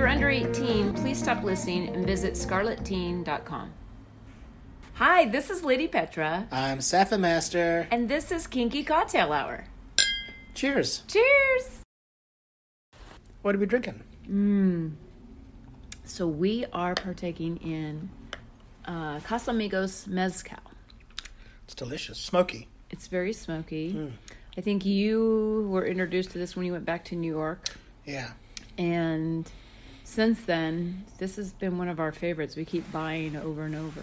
You're under 18, please stop listening and visit scarletteen.com. Hi, this is Lady Petra, I'm SafferMaster. and this is Kinky Cocktail Hour. Cheers. Cheers! What are we drinking? Mmm. So, we are partaking in uh, Casamigos Mezcal. It's delicious. Smoky. It's very smoky. I think you were introduced to this when you went back to New York. Yeah. And since then, this has been one of our favorites. We keep buying over and over.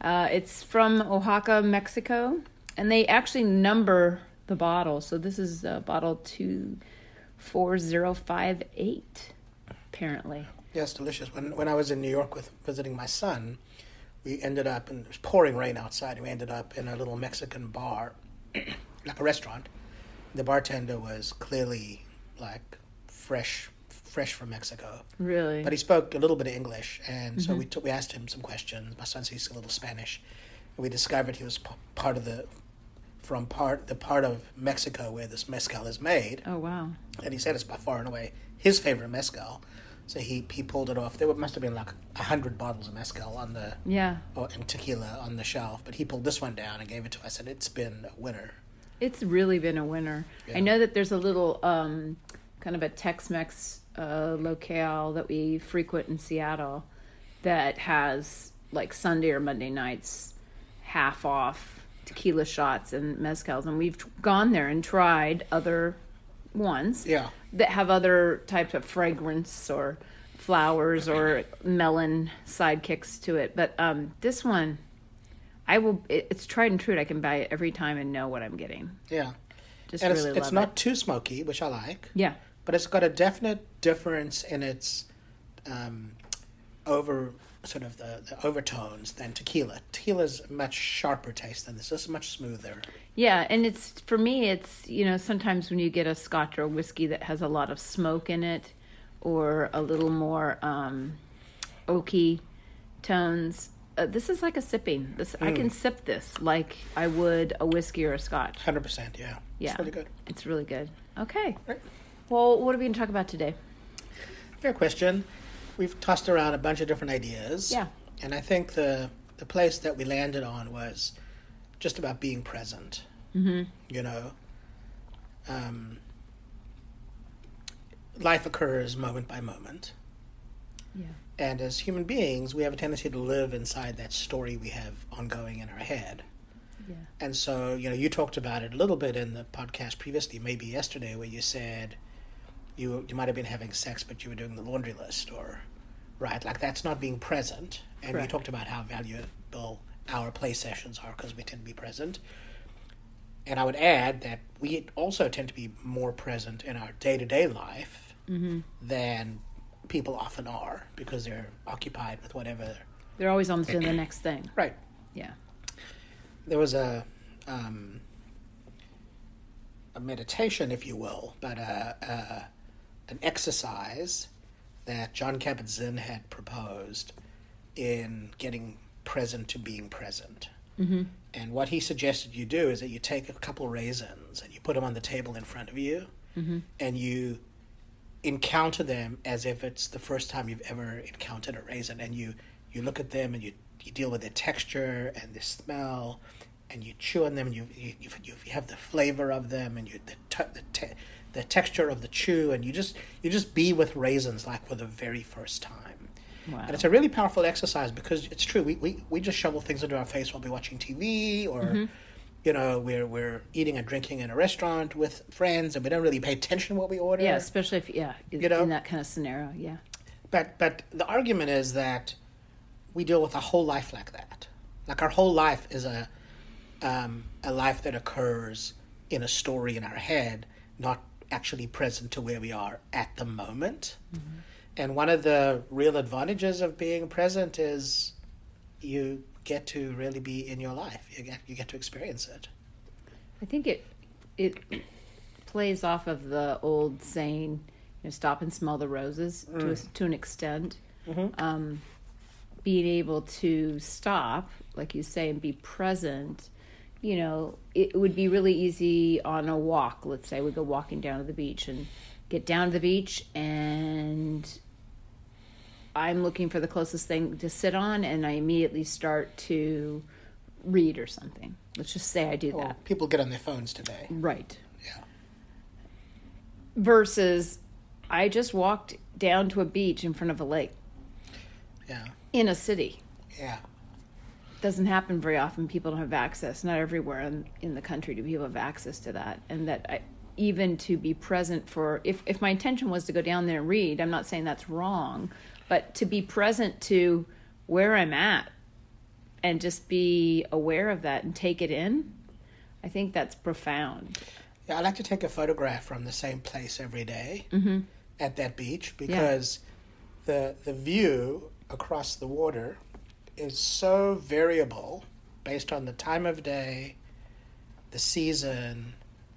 Uh, it's from Oaxaca, Mexico, and they actually number the bottle. So this is uh, bottle 24058, apparently. Yes, delicious. When when I was in New York with visiting my son, we ended up and it was pouring rain outside, and we ended up in a little Mexican bar, like a restaurant. The bartender was clearly like fresh fresh from Mexico. Really? But he spoke a little bit of English, and so we took, we asked him some questions. My son speaks a little Spanish, and we discovered he was p- part of the from part the part of Mexico where this mezcal is made, oh, wow. and he said it's by far and away his favorite mezcal. So he he pulled it off. There were- must have been like a hundred bottles of mezcal on the Yeah. or and tequila on the shelf, but he pulled this one down and gave it to us, and it's been a winner. It's really been a winner. Yeah. I know that there's a little um, kind of a Tex-Mex uh, locale that we frequent in Seattle that has like Sunday or Monday nights half off tequila shots and mezcals, and we've gone there and tried other ones Yeah, that have other types of fragrance or flowers or melon sidekicks to it. But um, this one, I will. It, it's tried and true. I can buy it every time and know what I'm getting. yeah, Just and really it's it's not it. too smoky, which I like. Yeah. but it's got a definite difference in its um, over sort of the, the overtones than tequila. Tequila's much sharper taste than this. This is much smoother. Yeah, and it's for me it's, you know, sometimes when you get a scotch or whiskey that has a lot of smoke in it or a little more um oaky tones, uh, this is like a sipping. This I can sip this like I would a whiskey or a scotch. Hundred percent, yeah. Yeah. it's really good. It's really good. Okay. Right. Well, what are we going to talk about today? Fair question. We've tossed around a bunch of different ideas. Yeah. and I think the the place that we landed on was just about being present. Mm-hmm. You know, um, life occurs moment by moment. Yeah. And as human beings, we have a tendency to live inside that story we have ongoing in our head. Yeah. And so, you know, you talked about it a little bit in the podcast previously, maybe yesterday, where you said you you might have been having sex, but you were doing the laundry list, or right, like that's not being present. And Correct. you talked about how valuable our play sessions are because we tend to be present. And I would add that we also tend to be more present in our day to day life mm-hmm. than people often are because they're occupied with whatever. They're always on to the next thing. Right. Yeah. there was a um, a meditation, if you will, but a, a an exercise that John Kabat-Zinn had proposed in getting present to being present. Mm-hmm. And what he suggested you do is that you take a couple raisins and you put them on the table in front of you, and you encounter them as if it's the first time you've ever encountered a raisin, and you you look at them and you you deal with their texture and the smell, and you chew on them. And you you, you, have the flavor of them, and you the te- the, te- the texture of the chew, and you just you just be with raisins like for the very first time. Wow. And it's a really powerful exercise because it's true. We, we, we just shovel things into our face while we're watching TV or you know, we're we're eating and drinking in a restaurant with friends, and we don't really pay attention to what we order. Yeah, especially if yeah, in, You know? in that kind of scenario. Yeah. But but the argument is that we deal with a whole life like that. Like our whole life is a um, a life that occurs in a story in our head, not actually present to where we are at the moment. Mm-hmm. And one of the real advantages of being present is you get to really be in your life. You get you get to experience it. I think it it plays off of the old saying, you know, "Stop and smell the roses" to mm. a, to an extent. Mm-hmm. Um, being able to stop, like you say, and be present. You know, it would be really easy on a walk. Let's say we go walking down to the beach and get down to the beach, and I'm looking for the closest thing to sit on, and I immediately start to read or something. Let's just say I do that. People get on their phones today. Right. Yeah. Versus I just walked down to a beach in front of a lake Yeah. in a city. Yeah. Doesn't happen very often. People don't have access. Not everywhere in, in the country do people have access to that. And that I, even to be present for, if, if my intention was to go down there and read, I'm not saying that's wrong, but to be present to where I'm at and just be aware of that and take it in, I think that's profound. Yeah, I like to take a photograph from the same place every day mm-hmm. at that beach because the the view across the water is so variable based on the time of day, the season,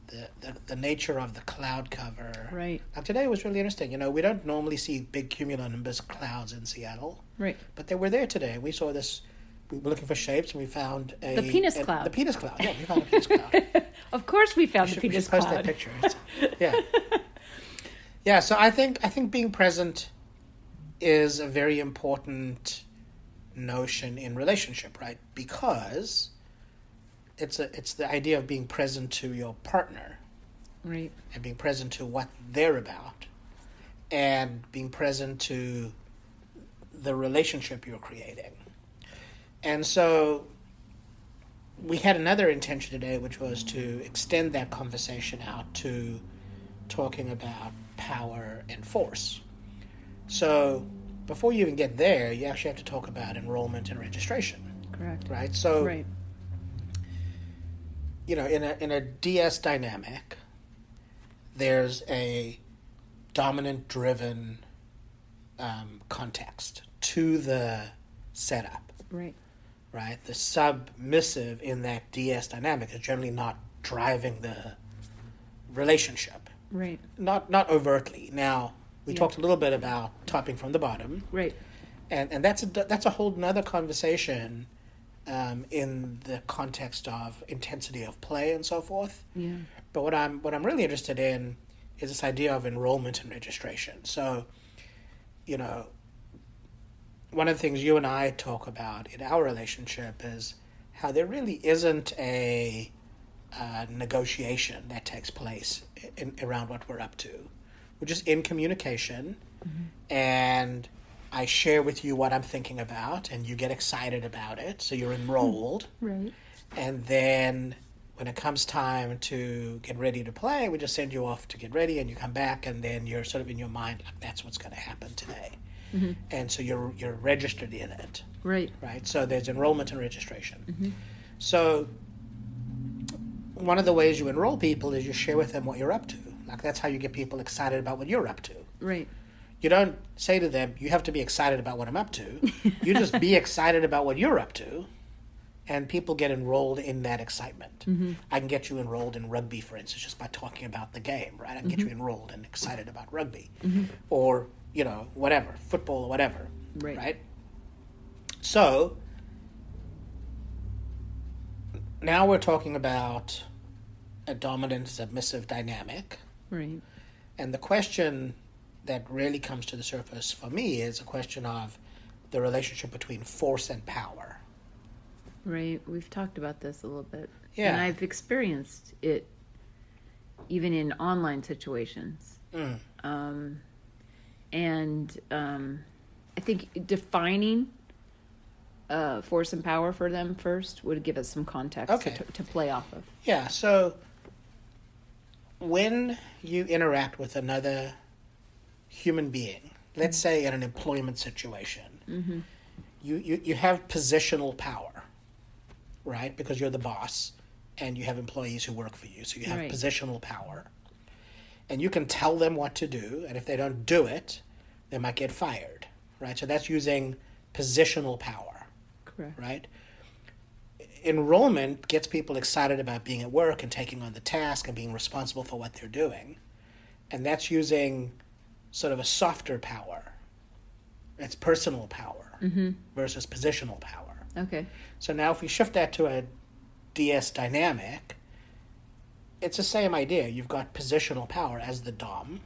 the, the, the nature of the cloud cover. Right. Now today was really interesting. You know, we don't normally see big cumulonimbus clouds in Seattle, Right. but they were there today. We saw this. We were looking for shapes, and we found a The penis a- cloud. The penis cloud. Yeah, we found a penis cloud. Of course, we found We the should, we penis should post that picture. Yeah, yeah. So I think I think being present is a very important notion in relationship, right? Because it's a it's the idea of being present to your partner Right. and being present to what they're about, and being present to the relationship you're creating. And so we had another intention today, which was to extend that conversation out to talking about power and force. So before you even get there, you actually have to talk about enrollment and registration, Correct. right? So Right. you know, in a in a DS dynamic, there's a dominant driven um, context to the setup, Right. right? The submissive in that DS dynamic is generally not driving the relationship, Right. not not overtly. Now we Yeah. talked a little bit about topping from the bottom, Right. and and that's a that's a whole nother conversation um, in the context of intensity of play and so forth. Yeah. But what I'm what I'm really interested in is this idea of enrollment and registration. So, you know, one of the things you and I talk about in our relationship is how there really isn't a uh, negotiation that takes place in, around what we're up to. We're just in communication, and I share with you what I'm thinking about, and you get excited about it, so you're enrolled mm, Right. and then when it comes time to get ready to play, we just send you off to get ready, and you come back, and then you're sort of in your mind like that's what's going to happen today, mm-hmm. and so you're you're registered in it, Right. right? So there's enrollment and registration. Mm-hmm. So one of the ways you enroll people is you share with them what you're up to. Like that's how you get people excited about what you're up to. Right. You don't say to them, "You have to be excited about what I'm up to." you just be excited about what you're up to, and people get enrolled in that excitement. Mm-hmm. I can get you enrolled in rugby, for instance, just by talking about the game, right? I can get you mm-hmm. enrolled and excited about rugby, mm-hmm. or you know, whatever, football or whatever, Right. right? So now we're talking about a dominant submissive dynamic. Right. And the question that really comes to the surface for me is a question of the relationship between force and power. Right. We've talked about this a little bit. Yeah. And I've experienced it even in online situations. Mm. Um, and um, I think defining uh, force and power for them first would give us some context Okay. to, to play off of. Yeah, so when you interact with another human being, let's say in an employment situation, mm-hmm. you, you, you have positional power, right? Because you're the boss and you have employees who work for you. So you have Right. positional power. And you can tell them what to do, and if they don't do it, they might get fired, right? So that's using positional power Correct. right? Enrollment gets people excited about being at work and taking on the task and being responsible for what they're doing. And that's using sort of a softer power. It's personal power mm-hmm. versus positional power. Okay. So now if we shift that to a DS dynamic, it's the same idea. You've got positional power as the Dom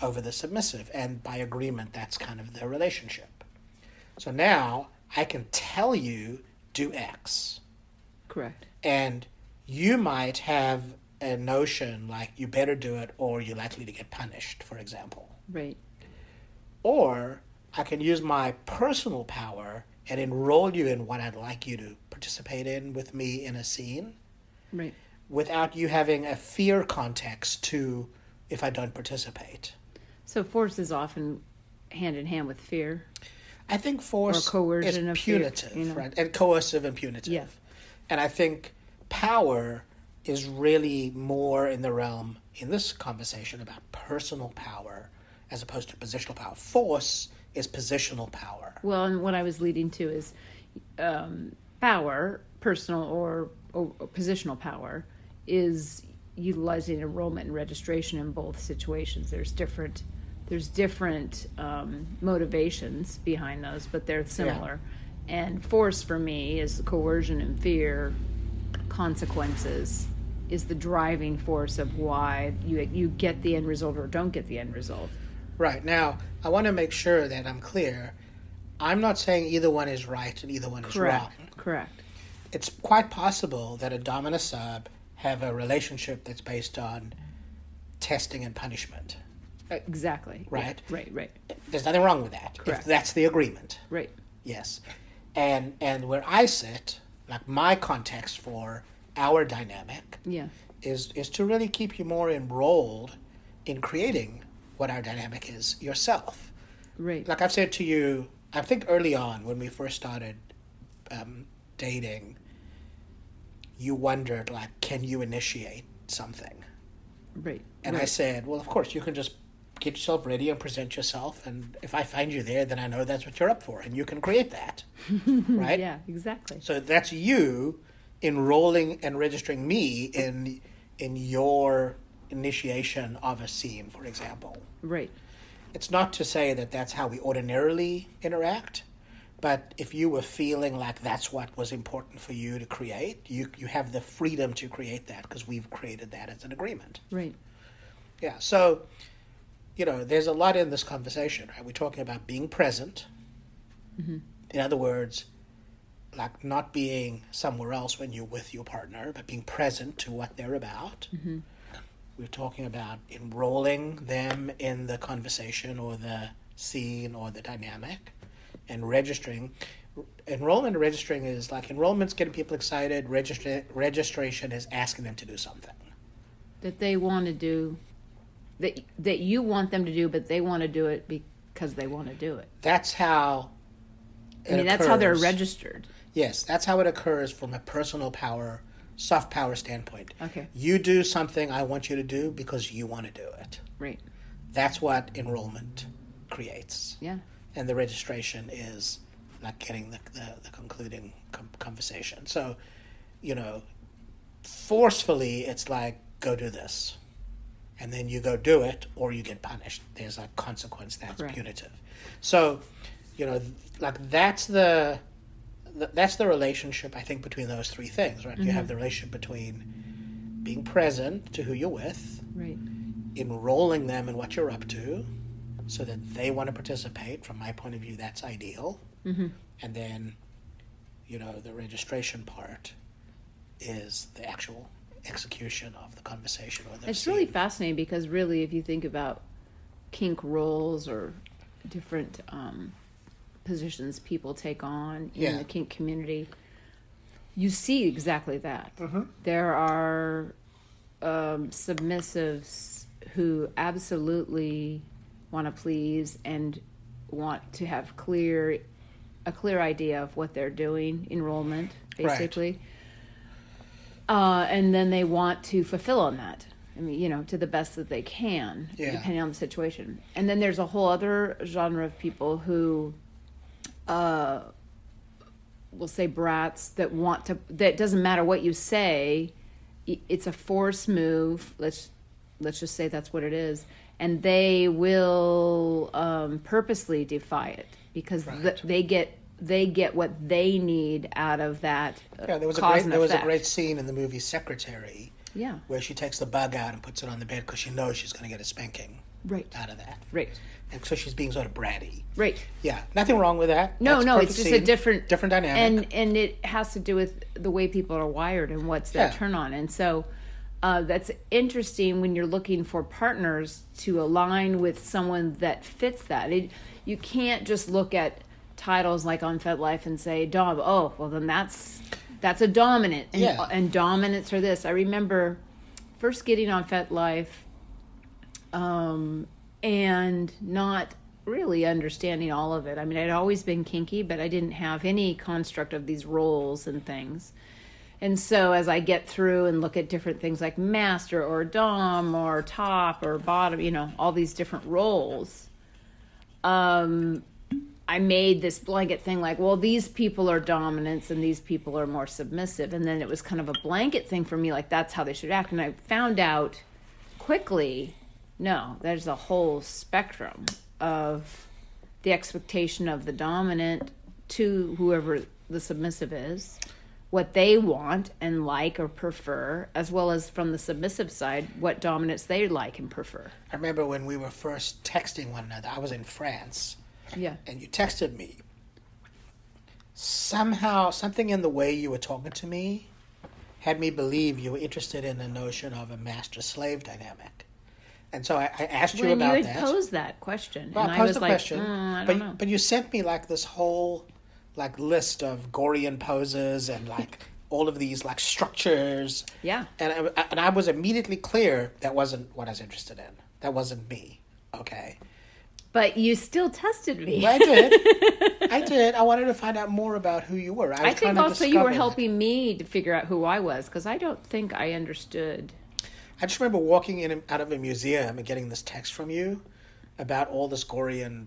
over the submissive, and by agreement, that's kind of the relationship. So now I can tell you do X, Correct. and you might have a notion like you better do it or you're likely to get punished, for example. Right. Or I can use my personal power and enroll you in what I'd like you to participate in with me in a scene Right. without you having a fear context to if I don't participate. So force is often hand in hand with fear. I think force is punitive, you know? right? And coercive and punitive. Yeah. And I think power is really more in the realm in this conversation about personal power as opposed to positional power. Force is positional power. Well, and what I was leading to is um, power, personal or, or, or positional power, is utilizing enrollment and registration in both situations. There's different there's different um, motivations behind those, but they're similar. And force for me is coercion and fear, consequences is the driving force of why you you get the end result or don't get the end result. Right. Now, I want to make sure that I'm clear. I'm not saying either one is right and either one is Correct. wrong. Correct. It's quite possible that a dom and a sub have a relationship that's based on testing and punishment. Exactly. Yeah. Right. Right. Right. There's nothing wrong with that. If Correct. that's the agreement. Right. Yes. And and where I sit, like my context for our dynamic Yeah. is is to really keep you more enrolled in creating what our dynamic is yourself. Right. Like I've said to you, I think early on when we first started um, dating, you wondered like, can you initiate something? Right. And I said, well, of course, you can just get yourself ready and present yourself. And if I find you there, then I know that's what you're up for, and you can create that, right? Yeah. Exactly. So that's you enrolling and registering me in in your initiation of a scene, for example. Right. It's not to say that that's how we ordinarily interact, but if you were feeling like that's what was important for you to create, you you have the freedom to create that because we've created that as an agreement. Right. Yeah. So, you know, there's a lot in this conversation, right? We're talking about being present. Mm-hmm. In other words, like not being somewhere else when you're with your partner, but being present to what they're about. Mm-hmm. We're talking about enrolling them in the conversation or the scene or the dynamic and registering. Enrollment and registering is like enrollment's getting people excited, registra- registration is asking them to do something. That they want to do, that that you want them to do, but they want to do it because they want to do it. That's how. I mean, that's how they're registered. Yes, that's how it occurs from a personal power, soft power standpoint. Okay. You do something I want you to do because you want to do it. Right. That's what enrollment creates. Yeah. And the registration is like getting the, the, the concluding com- conversation. So, you know, forcefully, it's like, go do this. And then you go do it or you get punished. There's a consequence that's Correct. punitive. So, you know, like that's the that's the relationship I think between those three things, right? You have the relationship between being present to who you're with, Right. enrolling them in what you're up to so that they want to participate. From my point of view, that's ideal. Mm-hmm. And then, you know, the registration part is the actual execution of the conversation or the It's scene. really fascinating because really, if you think about kink roles or different um, positions people take on in Yeah. the kink community, you see exactly that. There are um, submissives who absolutely want to please and want to have clear a clear idea of what they're doing enrollment Right. Uh, and then they want to fulfill on that i mean you know to the best that they can Yeah. depending on the situation and then there's a whole other genre of people who uh, we'll say brats that want to that doesn't matter what you say it's a force move let's let's just say that's what it is and they will um, purposely defy it because th- Right. they get they get what they need out of that Yeah, there was a great there was a great scene in the movie Secretary yeah. where she takes the bug out and puts it on the bed because she knows she's going to get a spanking right. out of that, right. And so she's being sort of bratty. right. Yeah, nothing wrong with that. no That's no it's just a different different dynamic. and and it has to do with the way people are wired and what's their Yeah. turn on. And so uh, that's interesting when you're looking for partners to align with someone that fits that. It, you can't just look at titles like on FetLife and say dom oh well then that's that's a dominant and, Yeah. and dominants are this i remember first getting on FetLife um, and not really understanding all of it. I mean, I'd always been kinky, but I didn't have any construct of these roles and things. And so as I get through and look at different things like master or dom or top or bottom, you know, all these different roles, um, I made this blanket thing like, well, these people are dominants and these people are more submissive. And then it was kind of a blanket thing for me, like that's how they should act. And I found out quickly no, there's a whole spectrum of the expectation of the dominant to whoever the submissive is, what they want and like or prefer, as well as from the submissive side, what dominance they like and prefer. I remember when we were first texting one another. I was in France, Yeah. and you texted me. Somehow, something in the way you were talking to me had me believe you were interested in the notion of a master-slave dynamic, and so I, I asked you When you about had that. posed that question, Well, and I I posed was the like, question, "Mm, I but know. but you sent me like this whole like list of Gorean poses and like all of these like structures. Yeah. and I, and I was immediately clear that wasn't what I was interested in. That wasn't me. Okay, But you still tested me. I did. I did. I wanted to find out more about who you were. I, I think also you were helping me to figure out who I was because I don't think I understood. I just remember walking in out of a museum and getting this text from you about all this Gorean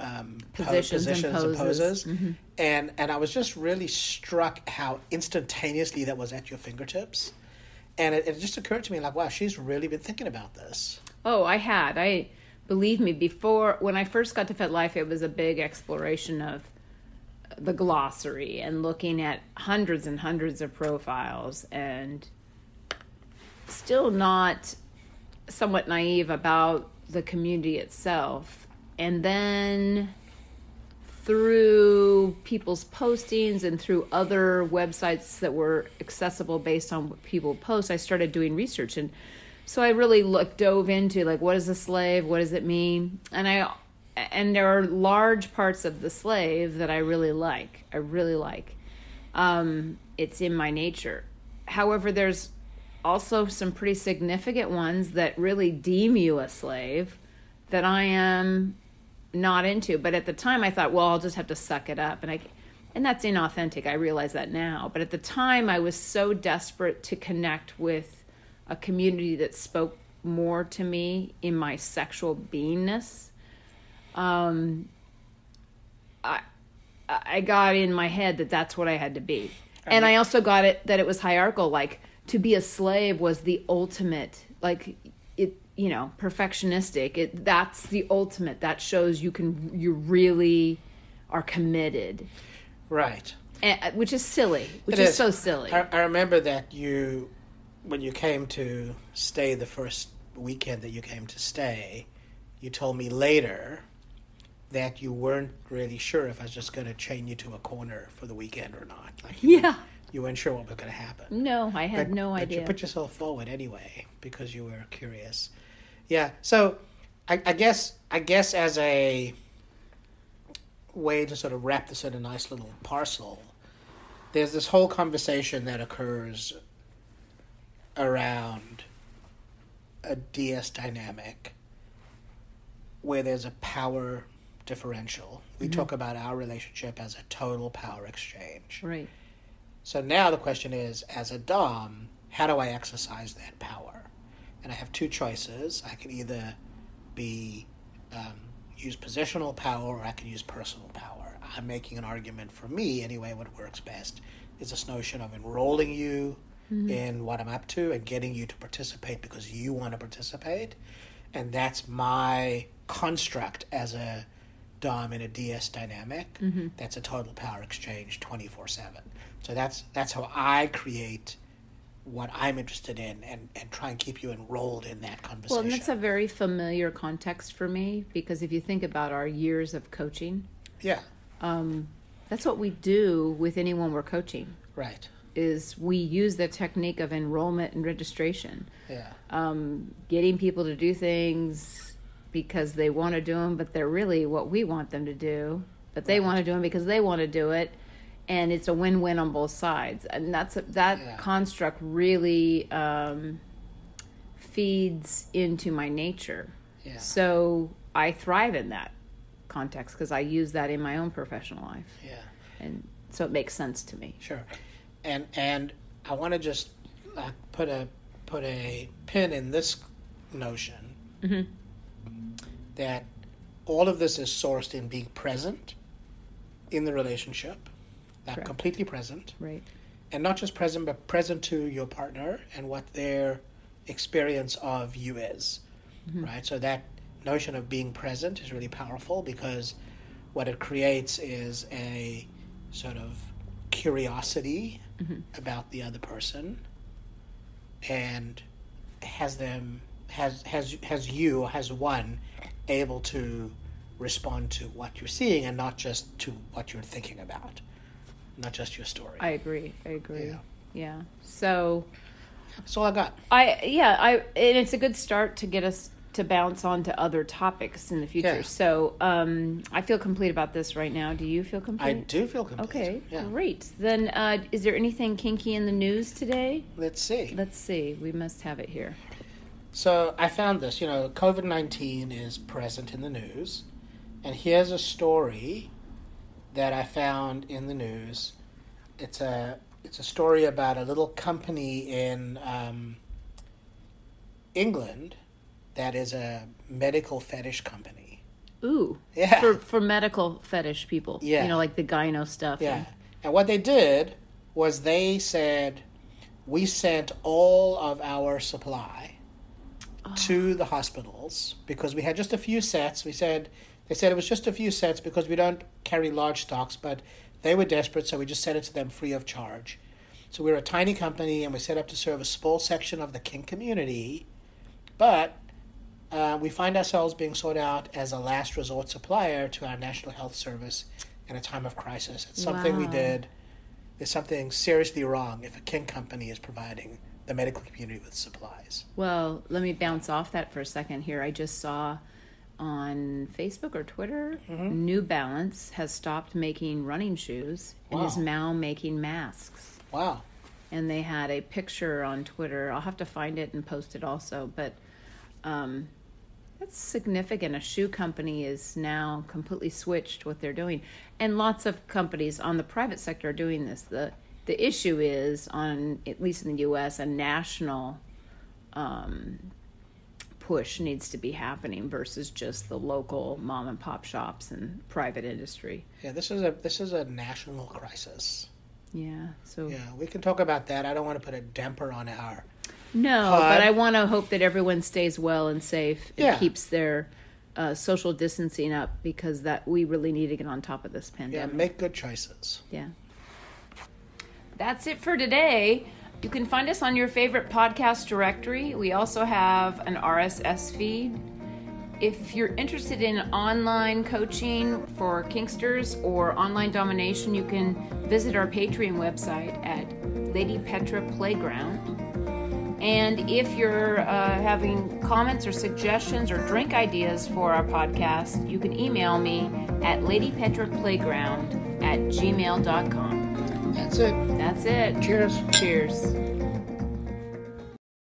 um, po- Positions and positions and poses. Mm-hmm. and and I was just really struck how instantaneously that was at your fingertips, and it, it just occurred to me like, wow, she's really been thinking about this. Oh, I had. I believe me before when I first got to FetLife, it was a big exploration of the glossary and looking at hundreds and hundreds of profiles and still not somewhat naive about the community itself. And then through people's postings and through other websites that were accessible based on what people post, I started doing research and so I really looked dove into like what is a slave, what does it mean, and I and there are large parts of the slave that I really like. I really like. Um, it's in my nature. However, there's also some pretty significant ones that really deem you a slave that I am not into. But at the time, I thought, well, I'll just have to suck it up, and I, and that's inauthentic. I realize that now. But at the time, I was so desperate to connect with a community that spoke more to me in my sexual beingness. Um, I I got in my head that that's what I had to be, and I also got it that it was hierarchical. Like to be a slave was the ultimate. Like it, you know, perfectionistic. It that's the ultimate. That shows you can you really are committed, Right. and, which is silly. Which is so silly. I, I remember that you, when you came to stay the first weekend that you came to stay, you told me later that you weren't really sure if I was just going to chain you to a corner for the weekend or not. Like you, yeah. you weren't sure what was going to happen. No, I had But- no but idea. you put yourself forward anyway because you were curious. Yeah. So, I, I guess I guess as a way to sort of wrap this in a nice little parcel, there's this whole conversation that occurs around a DS dynamic where there's a power differential. We Mm-hmm. talk about our relationship as a total power exchange. Right. So now the question is, as a Dom, how do I exercise that power? And I have two choices. I can either be um, use positional power, or I can use personal power. I'm making an argument for me anyway. What works best is this notion of enrolling you Mm-hmm. in what I'm up to and getting you to participate because you want to participate, and that's my construct as a Dom in a DS dynamic. Mm-hmm. That's a total power exchange, twenty four seven. So that's that's how I create what I'm interested in and, and try and keep you enrolled in that conversation. Well, and that's a very familiar context for me because if you think about our years of coaching, yeah, um, that's what we do with anyone we're coaching. right. Is we use the technique of enrollment and registration, Yeah, um, getting people to do things because they want to do them, but they're really what we want them to do. But they want to do them because they want to do it, and it's a win-win on both sides. And that's a, that Yeah. construct really um, feeds into my nature. yeah, So I thrive in that context because I use that in my own professional life, yeah. and so it makes sense to me. Sure, and and I want to just uh, put a put a pin in this notion that all of this is sourced in being present in the relationship, that Correct. completely present, Right. and not just present, but present to your partner and what their experience of you is, right? So that notion of being present is really powerful because what it creates is a sort of curiosity Mm-hmm. about the other person and has them has has has you has one able to respond to what you're seeing and not just to what you're thinking about not just your story I agree. I agree. Yeah. Yeah. So that's all i got I yeah I and it's a good start to get us to bounce on to other topics in the future. Yeah. So um, I feel complete about this right now. Do you feel complete? i do feel complete Okay, yeah great. Then, uh, is there anything kinky in the news today? let's see Let's see. We must have it here. So I found this. You know, COVID nineteen is present in the news, and here's a story that I found in the news. It's a it's a story about a little company in um, England that is a medical fetish company. Ooh, Yeah. for for medical fetish people. Yeah. you know, like the gyno stuff. Yeah. and- And what they did was they said, we sent all of our supply to oh. the hospitals because we had just a few sets. We said, they said it was just a few sets because we don't carry large stocks, but they were desperate, so we just sent it to them free of charge. So we're a tiny company and we set up to serve a small section of the kink community, but uh, we find ourselves being sought out as a last resort supplier to our National Health Service in a time of crisis. It's something we did. There's something seriously wrong if a kink company is providing the medical community with supplies. Well, let me bounce off that for a second here. I just saw on Facebook or Twitter, Mm-hmm. New Balance has stopped making running shoes and is now making masks. Wow. And they had a picture on Twitter. I'll have to find it and post it also, but um, that's significant. A shoe company is now completely switched what they're doing, and lots of companies on the private sector are doing this. the The issue is on at least in the U.S. a national um, push needs to be happening versus just the local mom and pop shops and private industry. Yeah, this is a this is a national crisis. Yeah. So Yeah, we can talk about that. I don't want to put a damper on our. No, Pod. but I want to hope that everyone stays well and safe and Yeah. keeps their uh, social distancing up because that we really need to get on top of this pandemic. Yeah, make good choices. Yeah. That's it for today. You can find us on your favorite podcast directory. We also have an RSS feed. If you're interested in online coaching for Kinksters or online domination, you can visit our Patreon website at Lady Petra Playground. And if you're uh, having comments or suggestions or drink ideas for our podcast, you can email me at ladypetraplayground at gmail.com. That's it. That's it. Cheers. Cheers.